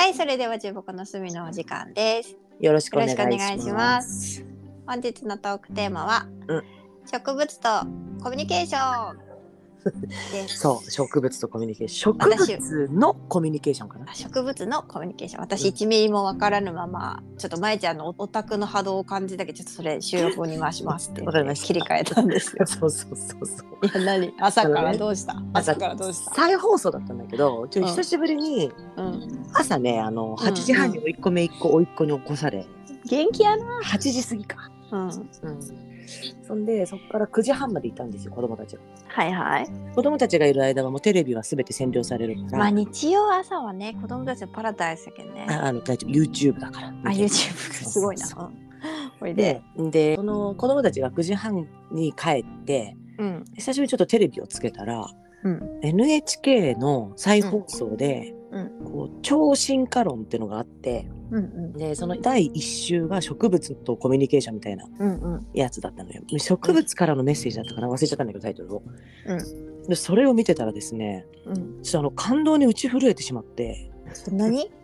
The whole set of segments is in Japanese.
はい、それでは中国の隅のお時間です。よろしくお願いします。本日のトークテーマは、うん植物とコミュニケーション。そう、植物とコミュニケーション。植物のコミュニケーションかな？植物のコミュニケーション。私1ミリもわからぬまま、ちょっとまえちゃんのおオタクの波動を感じたけどちょっとそれ収録に回しますってわかりました。切り替えたんですよ。そうそうそうそう。いや何？朝からどうした、朝からどうした？再放送だったんだけど、ちょっと久しぶりに、うん。朝ね、あの、8時半に甥っ子めいっ子、甥っ子に起こされ、元気やな。8時過ぎか。うん。うん。そんで、そこから9時半までいたんですよ、子供たちが。はいはい。子供たちがいる間はもうテレビはすべて占領されるから、まあ日曜朝はね子供たちのパラダイスだけどね。ああの大丈夫 YouTube だから。あ YouTube すごいな。ほいで。で、で、その子供たちが9時半に帰って、うん。久しぶりにちょっとテレビをつけたら、うん。NHK の再放送で、うん。こう超進化論っていうのがあってうんうん。でその第一週が植物とコミュニケーションみたいなやつだったのよ。植物からのメッセージだったかな忘れちゃったんだけどタイトルを、うでそれを見てたらですねうん。ちょっとあの感動に打ち震えてしまって、そんなに？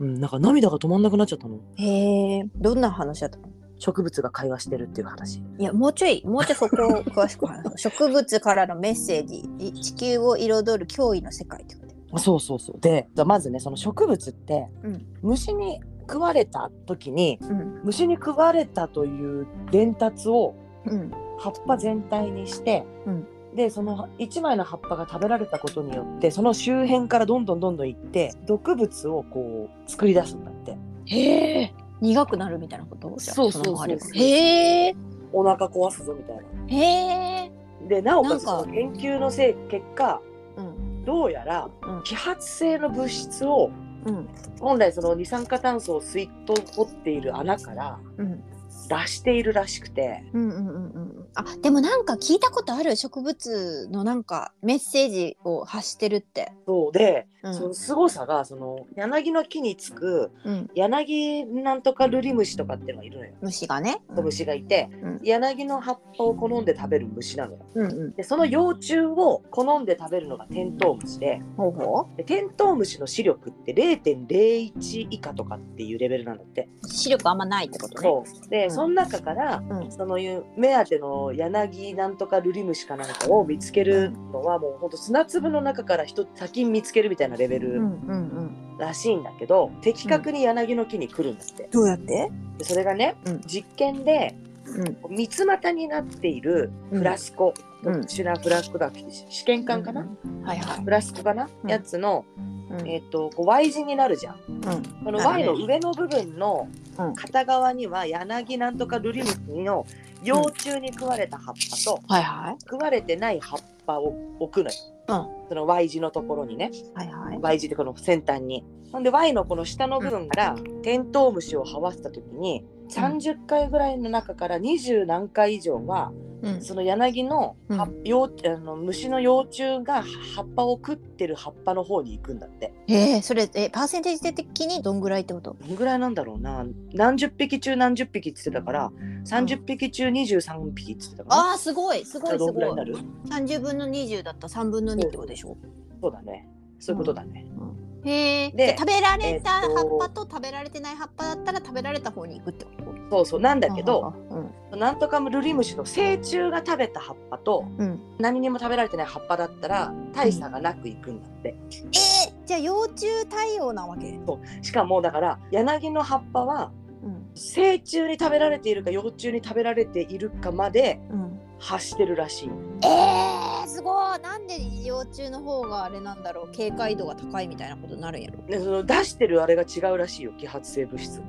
うん、なんか涙が止まんなくなっちゃったの。へえどんな話だったの？植物が会話してるっていう話。いやもうちょいもうちょいそこを詳しく話そう。植物からのメッセージい地球を彩る驚異の世界ってことあそうそうそう。でまずねその植物って、うん。虫に食われた時にうん。虫に食われたという伝達をうん。葉っぱ全体にして、うん。でその1枚の葉っぱが食べられたことによってその周辺からどんどんどんどんいって毒物をこう作り出すんだって。へえ苦くなるみたいなこと？そうそうそうへえお腹壊すぞみたいな。へえでなおかつ研究のせい結果うん。どうやらうん。揮発性の物質をうん本来その二酸化炭素を吸い取っている穴からうん出しているらしくてうんうんうんうんあでもなんか聞いたことある植物のなんかメッセージを発してるって。そうで、うんその凄さがその柳の木につくうん、柳なんとかルリムシとかっていうのがいるのよ。虫がね。虫がいて、うん柳の葉っぱを好んで食べる虫なのよ。うんうん。でその幼虫を好んで食べるのがテントウムシでほうほでテントウムシの視力って0.01以下とかっていうレベルなんだって。う。視力あんまないってことね。そうで、うんその中からうん。そのいう目当ての柳なんとかルリムシかなんかを見つけるのはもうほんと砂粒の中から一つ先に見つけるみたいなレベル。らしいんだけど、的確に柳の木に来るんだって。どうやって？でそれがね、うん実験でうん。三つ股になっているフラスコ、うん特殊なフラスコだ試験管かな、はいはい。フラスコかな、うんやつの、うんえっ、とこう Y 字になるじゃん。うん。この Y ねの上の部分のうん片側には柳なんとかルリムシの幼虫に食われた葉っぱと、はいはい。食われてない葉っぱを置くのよ。うんその Y 字のところにね。はいはい。Y 字ってこの先端に。ほんで Y のこの下の部分からテントウムシを這わせた時に30回ぐらいの中から20何回以上はうん。その柳の葉うん幼あの虫の幼虫が葉っぱを食ってる葉っぱの方に行くんだって。えー、それえパーセンテージ的にどんぐらいってこと？どんぐらいなんだろうな何十匹中何十匹って言ってたから30匹中23匹って言ってたから、ああすごいすごいすどんぐらいごい。になる？三十分の二十だったら三分の二ってことでしょ？そうだねそういうことだね。へえ。でで食べられたえっと葉っぱと食べられてない葉っぱだったら食べられた方に行くってこと？そうそうなんだけど、うんなんとかルリムシの成虫が食べた葉っぱとうん。何にも食べられてない葉っぱだったら大差がなくいくんだって。えー、じゃあ幼虫対応なわけ？しかもだから柳の葉っぱはうん成虫に食べられているか幼虫に食べられているかまでうん。発してるらしい。えー、すごい。なんで幼虫の方があれなんだろう警戒度が高いみたいなことになるんやろでその出してるあれが違うらしいよ揮発性物質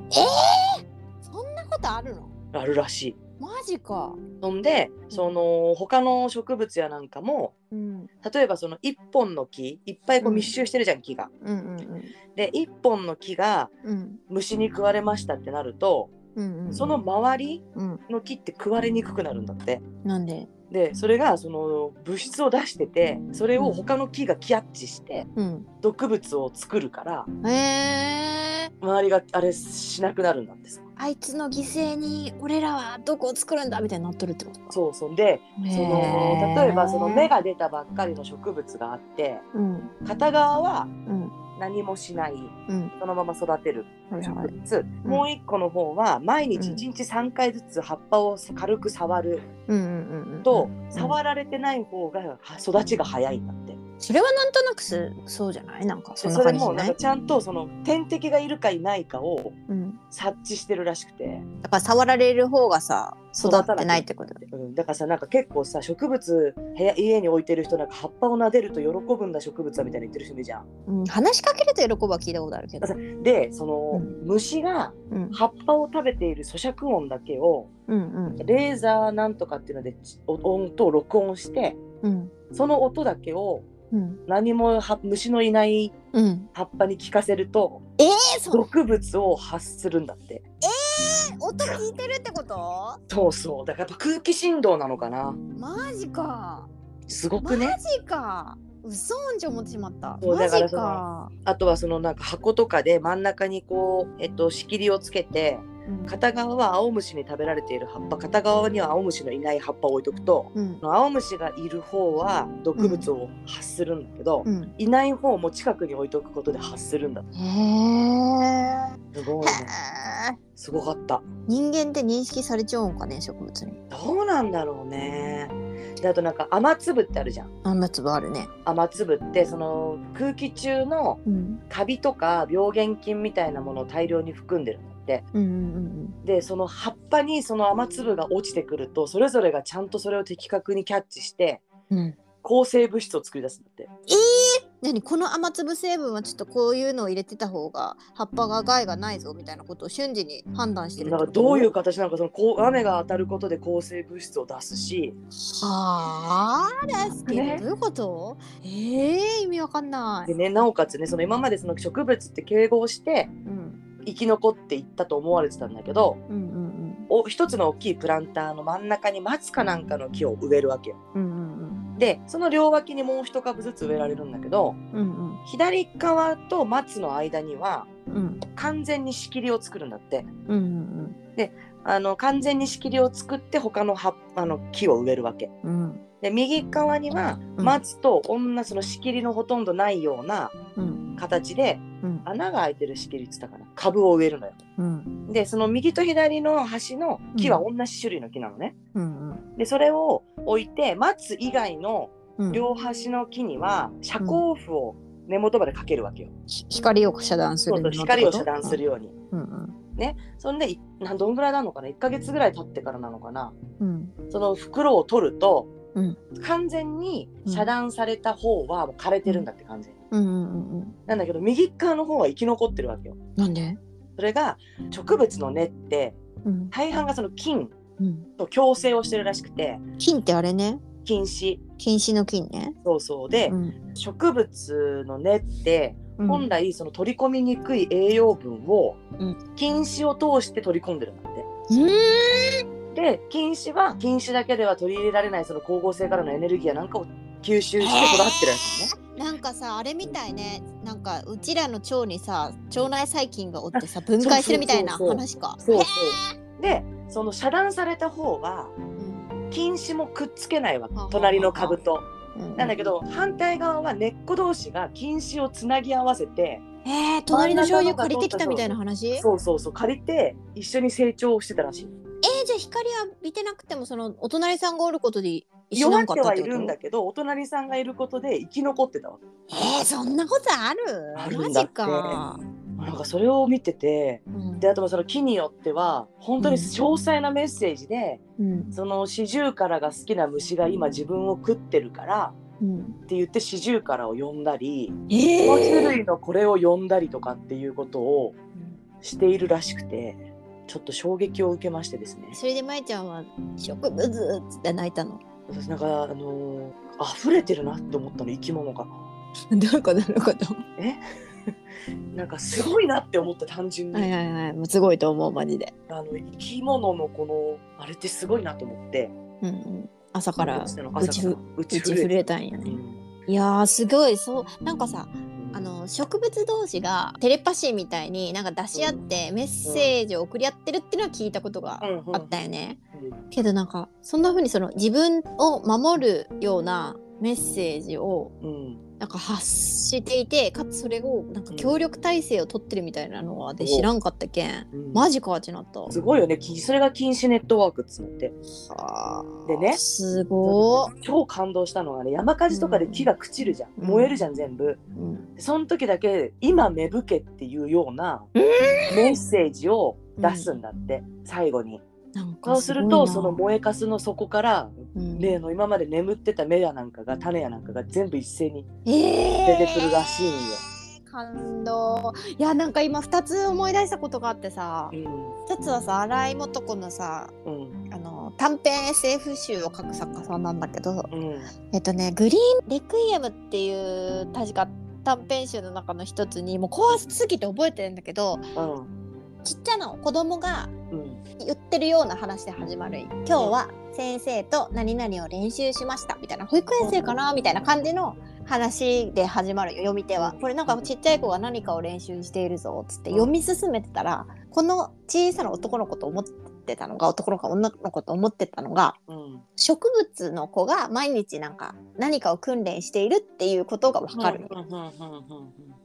そんなことあるの？があるらしい。マジか。そんでその他の植物やなんかもうん。例えばその一本の木いっぱいこううん。密集してるじゃん木が。うんうんで一本の木がうん。虫に食われましたってなるとうんうん。その周りうん。の木って食われにくくなるんだって。なんで？でそれがその物質を出しててそれを他の木がキャッチしてうん。毒物を作るからえー、周りがあれしなくなるんだってさ。あいつの犠牲に俺らはどこを作るんだみたいになっとるってことか。そうそう。でその例えばその芽が出たばっかりの植物があってうん。片側はうん何もしない。うん。そのまま育てる。植はいはい物、もう一個の方は毎日1日3回ずつ葉っぱを軽く触る。と、ん触られてない方が育ちが早いんだって。それはなんとなくすそうじゃない？なんかそんなそれ感じじゃない？もなんかちゃんとその天敵がいるかいないかをうん。察知してるらしくて、だから触られる方がさ育ってないってこと？だようん、だからさなんか結構さ植物部屋家に置いてる人なんか葉っぱを撫でると喜ぶんだ植物はみたいな言ってる人いるじゃん。うん、話しかけると喜ぶは聞いたことあるけど。でその、う虫がうん、葉っぱを食べている咀嚼音だけをうん、レーザーなんとかっていうのでち音と録音してうん、その音だけをうん、何もは虫のいないうん。葉っぱに聞かせるとえー、そ毒物を発するんだって。音聞いてるってこと？そうそうだからやっぱ空気振動なのかなマジか。すごくねマジか。嘘んじゃ思ってしまった。そうマジだからそのか。あとはそのなんか箱とかで真ん中にこう、えっと、仕切りをつけてうん片側は青虫に食べられている葉っぱ片側には青虫のいない葉っぱを置いとくとうん、青虫がいる方は毒物を発するんだけど、うん。いない方も近くに置いとくことで発するんだへえ。すごいね。すごかった。人間って認識されちゃうんかね植物に。どうなんだろうね。であとなんか雨粒ってあるじゃん。雨粒あるね。雨粒ってその空気中のうん、カビとか病原菌みたいなものを大量に含んでるんだって。うん、うん、でその葉っぱにその雨粒が落ちてくるとそれぞれがちゃんとそれを的確にキャッチしてうん。うん。抗生物質を作り出すんだって。ええ何？この雨粒成分はちょっとこういうのを入れてた方が葉っぱが害がないぞみたいなことを瞬時に判断してるだからどういう形なのかそのこう雨が当たることで抗生物質を出すし。はあですけど、ね。どういうこと？えー、意味わかんない。で、ねなおかつねその今までその植物って敬語をしてうん、生き残っていったと思われてたんだけどうんうんお一つの大きいプランターの真ん中に松かなんかの木を植えるわけよ。うんうんうん。でその両脇にもう一株ずつ植えられるんだけどうん左側と松の間にはうん。うん完全に仕切りを作るんだって。うんうんあの完全に仕切りを作って他の葉あの木を植えるわけ。うん。で右側にはうん。松と女その仕切りのほとんどないようなうん形でうん。穴が開いてる仕切りって言ったかな。株を植えるのよ。うん。でその右と左の端の木は同じ種類の木なのね。うんでそれを置いて松以外のうん。両端の木には遮光布を根元までかけるわけよ。ひ光を遮断する光を遮断するように。うんうん。そんでどんぐらいなのかな？1ヶ月ぐらい経ってからなのかな？うん。その袋を取ると、うん。完全に遮断された方はもう枯れてるんだって感じ、うんうんうんうんなんだけど右側の方は生き残ってるわけよ。なんで？それが植物の根ってうん。大半がその菌うん。と共生をしてるらしくて菌ってあれね？菌糸。禁止の菌ね。そうそう。で、うん。植物の根ってうん。本来その取り込みにくい栄養分をうん。菌糸を通して取り込んでるんだって。うん。で菌糸は菌糸だけでは取り入れられないその光合成からのエネルギーやなんかを吸収して育ってるやつね。なんかさあれみたいね。なんかうちらの腸にさ腸内細菌がおってさ分解するみたいなそうそうそう話か。でその遮断された方はうん。菌糸もくっつけないわ。隣の株と。うんなんだけど反対側は根っこ同士が菌糸をつなぎ合わせてえー、隣の醤油借りてきたみたいな話？えそうそうそう借りて一緒に成長してたらしい。ー、じゃあ光浴びてなくてもそのお隣さんがおることで弱ってはいるんだけどお隣さんがいることで生き残ってたわけ。えー、そんなことある？あるんなんかそれを見ててうん。であとはその木によっては本当に詳細なメッセージで、うん。そのシジュウカラが好きな虫が今自分を食ってるからうん、って言ってシジュウカラを呼んだり、えこの種ー、類のこれを呼んだりとかっていうことをしているらしくてちょっと衝撃を受けましてですね。それでまいちゃんは植物って泣いたの？私なんかあのー溢れてるなって思ったの生き物が。どういうことどういうこと。え？なんかすごいなって思った単純に、はいはいはい。もうすごいと思うマジで。あの生き物のこのあれってすごいなと思って。うんうん。朝から朝から。うちふううち震えたんやね。うん。いやーすごい。そうなんかさあの植物同士がテレパシーみたいになんか出し合ってメッセージを送り合ってるっていうのは聞いたことがうんうんあったよね。うんけどなんかそんな風にその自分を守るようなメッセージをうん。なんか発していてかつそれをなんか協力体制を取ってるみたいなのはで知らんかったけん。うん。マジかってなった。すごいよね。きそれが禁止ネットワークっつって。でね。すごー、超感動したのがね山火事とかで木が朽ちるじゃん、うん。燃えるじゃん全部。うん。その時だけ「今芽吹け」っていうようなメッセージを出すんだって、最後にそうするとその燃えかすの底からうん。例の今まで眠ってた芽やなんかが種やなんかが全部一斉にえー。出てくるらしいんよ。感動。いやなんか今2つ思い出したことがあってさうん。1つはさ新井素子のさうん。あの短編 SF 集を書く作家さんなんだけどうん。えっとね「グリーン・レクイエム」っていう確か短編集の中の一つにもう怖すぎて覚えてるんだけどちっちゃな子供がうん。言ってるような話で始まる。今日は先生と何々を練習しました。みたいな。保育園生かなみたいな感じの話で始まるよ。読み手は。これなんかちっちゃい子が何かを練習しているぞ。っつって読み進めてたらこの小さな男の子と思ってたのが男の子が女の子と思ってたのがうん。植物の子が毎日なんか何かを訓練しているっていうことがわかる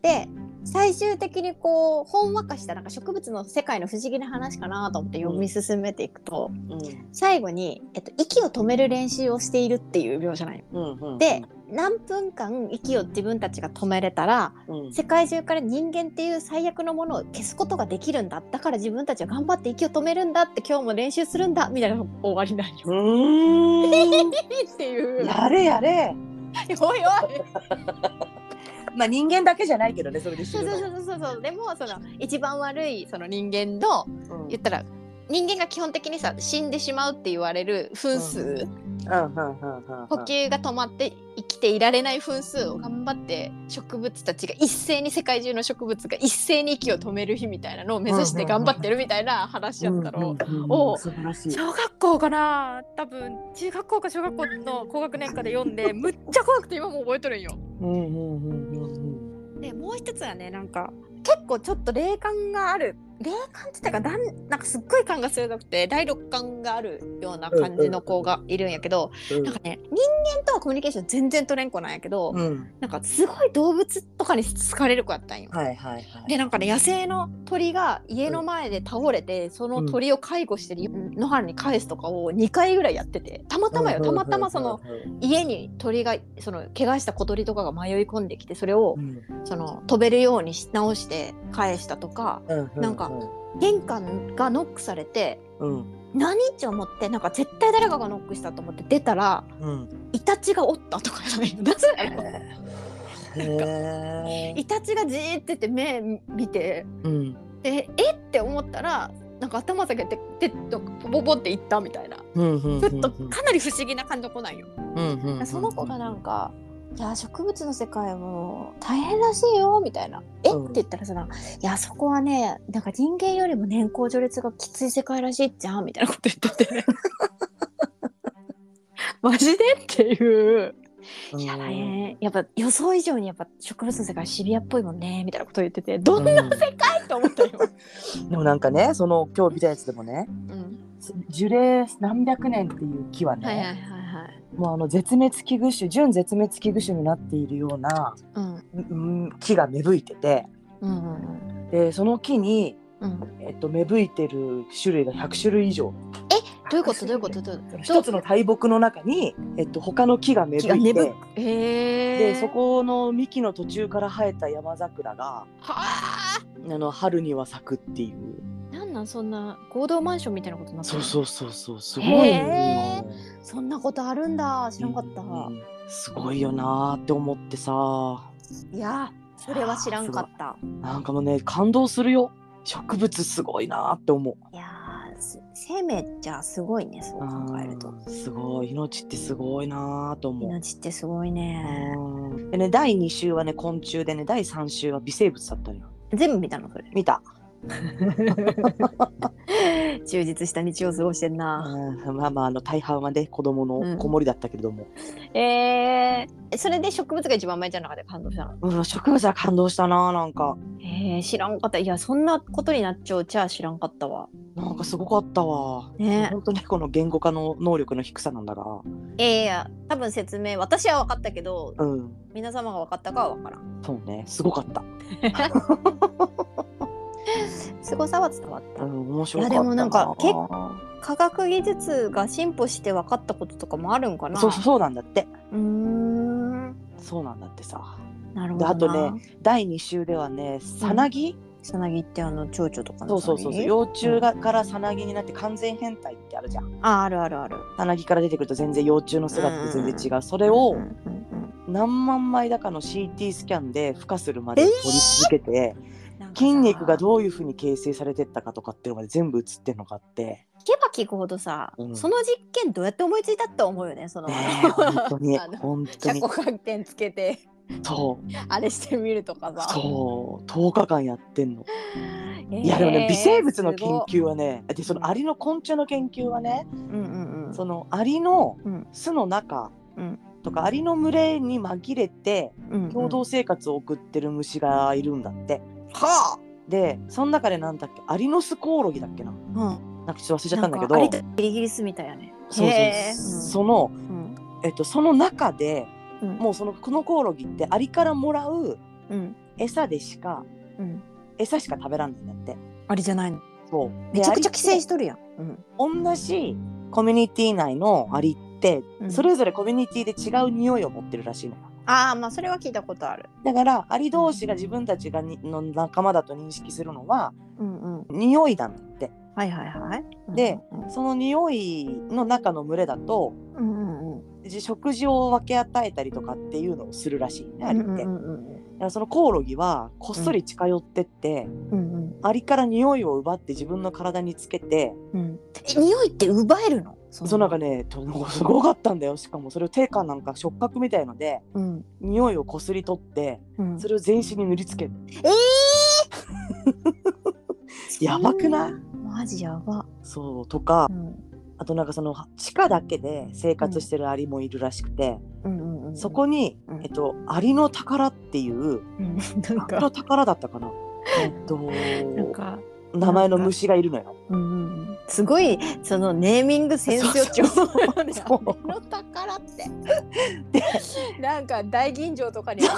で最終的にこうほんわかしたなんか植物の世界の不思議な話かなと思って読み進めていくと、うん。最後に、えっと、息を止める練習をしているっていう描写なんよ。で何分間息を自分たちが止めれたらうん。世界中から人間っていう最悪のものを消すことができるんだ。だから自分たちは頑張って息を止めるんだって今日も練習するんだ。みたいな終わりなんよ。っていう。やれやれ。おいおい。まあ人間だけじゃないけどねそれでそうそうそうそう。でもその一番悪いその人間のうん。言ったら人間が基本的にさ死んでしまうって言われる分数、呼吸が止まって生きていられない分数を頑張って植物たちが一斉に世界中の植物が一斉に息を止める日みたいなのを目指して頑張ってるみたいな話やったろ。う。んうんうんお素晴らしい。小学校かな？多分中学校か小学校の高学年かで読んでむっちゃ怖くて今も覚えとるんよ。うんうんうんうん。でもう一つはねなんか結構ちょっと霊感がある。霊感って言ったかなんなんかすっごい感が鋭くて第六感があるような感じの子がいるんやけど、うん。なんかね人間とはコミュニケーション全然取れん子なんやけど、うん。なんかすごい動物とかに好かれる子やったんよ。はいはいはい。でなんかね野生の鳥が家の前で倒れて、その鳥を介護して野原に返すとかを2回ぐらいやっててたまたまよたまたまその家に鳥がその怪我した小鳥とかが迷い込んできてそれをうん。その飛べるようにし直して返したとかうん。なんか玄関がノックされてうん何って思ってなんか絶対誰かがノックしたと思って出たらうん。イタチがおったとかじゃないの。なぜなイタチがじーってて目見てうん。でえって思ったらなんか頭下げててっとポポポっていったみたいな。うんうんちょっとかなり不思議な感じの子なんよ。うんうん。その子がなんか「いや植物の世界も大変らしいよ」みたいな「え？っ?」うん。て言ったらさ「いやそこはねなんか人間よりも年功序列がきつい世界らしいじゃん」みたいなこと言ってて。マジで？っていう。いや大変。やっぱ予想以上にやっぱ植物の世界シビアっぽいもんねみたいなこと言ってて。どんな世界？と思ったよ。でもなんかねその今日見たやつでもねうん、樹齢何百年っていう木はね、はいはいはいはい。もうあの絶滅危惧種準絶滅危惧種になっているような、うんうん、木が芽吹いててうん。うんでその木に、うん。うん。えっと、芽吹いてる種類が100種類以上。どういうこと？どういうこと？どういうこと？一つの大木の中に、えっと、他の木が芽吹いて。でそこの幹の途中から生えた山桜がはあ。あの春には咲くっていう。なんなん？そんな合同マンションみたいなことになそうそうそうそう。すごいそんなことあるんだ。知らんかった、うんすごいよなーって思ってさ。いやそれは知らんかった。なんかもうね感動するよ。植物すごいなーって思う。いや生命じゃすごいねそう考えると。うん。すごい。命ってすごいなーと思う。命ってすごいね。うん。でね第2週はね昆虫でね第3週は微生物だったのよ。全部見たのそれ。見た 充実した日曜過ごしてんな、うんまあまああの大半はね子供の子守りだったけれども、えー、それで植物が一番前じゃなかった？感動したのうん、植物は感動したななんかえー、知らんかったいやそんなことになっちゃうじゃあ知らんかったわなんかすごかったわ。ね本当にこの言語化の能力の低さなんだが。いやいや多分説明私は分かったけどうん。皆様が分かったかは分からんそうね。すごかった。凄さは伝わった。うん、面白かったいやでもなんか結科学技術が進歩して分かったこととかもあるんかな。そうそうそうなんだって。うーん。そうなんだってさ。なるほどあとね第2週ではね、さなぎ、さなぎってあの蝶々とかそのうそうそうそう。幼虫がからさなぎになって完全変態ってあるじゃん。ああるあるある。さなぎから出てくると全然幼虫の姿と全然違う。それをうんうんうん何万枚だかの CT スキャンで孵化するまで撮り続けて、なんかさ筋肉がどういうふうに形成されてったかとかっていうのまで全部映ってるのがあって。聞けば聞くほどさ、うん。その実験どうやって思いついたって思うよねその、ねえ本当に。本当に。車庫回転つけて。そう。あれしてみるとかさ。そう。10日間やってんの。えーいやでもね微生物の研究はねでそのアリの昆虫の研究はねうんうんうん。そのアリのうん。巣の中うん。とかアリの群れに紛れてうんうん。共同生活を送ってる虫がいるんだって。はでその中でなんだっけアリノスコオロギだっけな。あ、なんかちょっと忘れちゃったんだけなんかありどとギリギリスみたいやね。そうそうその、うん。えっと、その中でうん。もうそのこのコオロギってアリからもらううん。餌でしかうん。餌しか食べらんないんだって。ありじゃないの。そう。めちゃくちゃ規制してとるやん、うん同じコミュニティ内のアリって、うん。それぞれコミュニティで違う匂いを持ってるらしいのよ。ああまあそれは聞いたことある。だからアリ同士が自分たちがにの仲間だと認識するのはうんうん。匂いなんだって。はいはいはい。でうん。その匂いの中の群れだとうんうん食事を分け与えたりとかっていうのをするらしいねアリって。うんうん。うんらそのコオロギはこっそり近寄ってって、うんうん。アリから匂いを奪って自分の体につけてうん。え匂いって奪えるの？そそのなんかねと すごかったんだよ。しかもそれを手かなんか触覚みたいのでうん。匂いをこすり取ってうん。それを全身に塗りつける。えー！やばくない？マジやば、そうとかうんあとなんかその地下だけで生活してるアリもいるらしくて、そこに、うん。えっと、アリの宝っていううん、なんアリのか宝だったかな、えっと、なんか、名前の虫がいるのよ。うんすごいそのネーミングセンスよ超の宝って。なんか大吟醸とかに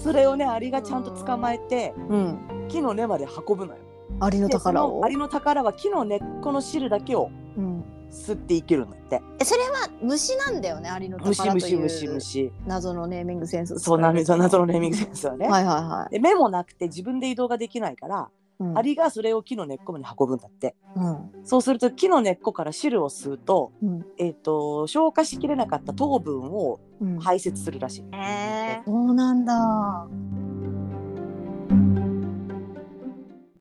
それをねアリがちゃんと捕まえてうん。木の根まで運ぶのよ。アリの宝を？のアリの宝は木の根っこの汁だけをうん吸っていけるんだって。えそれは虫なんだよねアリの虫宝という虫虫虫。謎のネーミングセンスそう謎のネーミングセンスはね。はいはいはい、で目もなくて自分で移動ができないから、うん、アリがそれを木の根っこまで運ぶんだって。うんそうすると木の根っこから汁を吸うと,、うんえっと消化しきれなかった糖分をうん排泄するらしい。えー、そうなんだ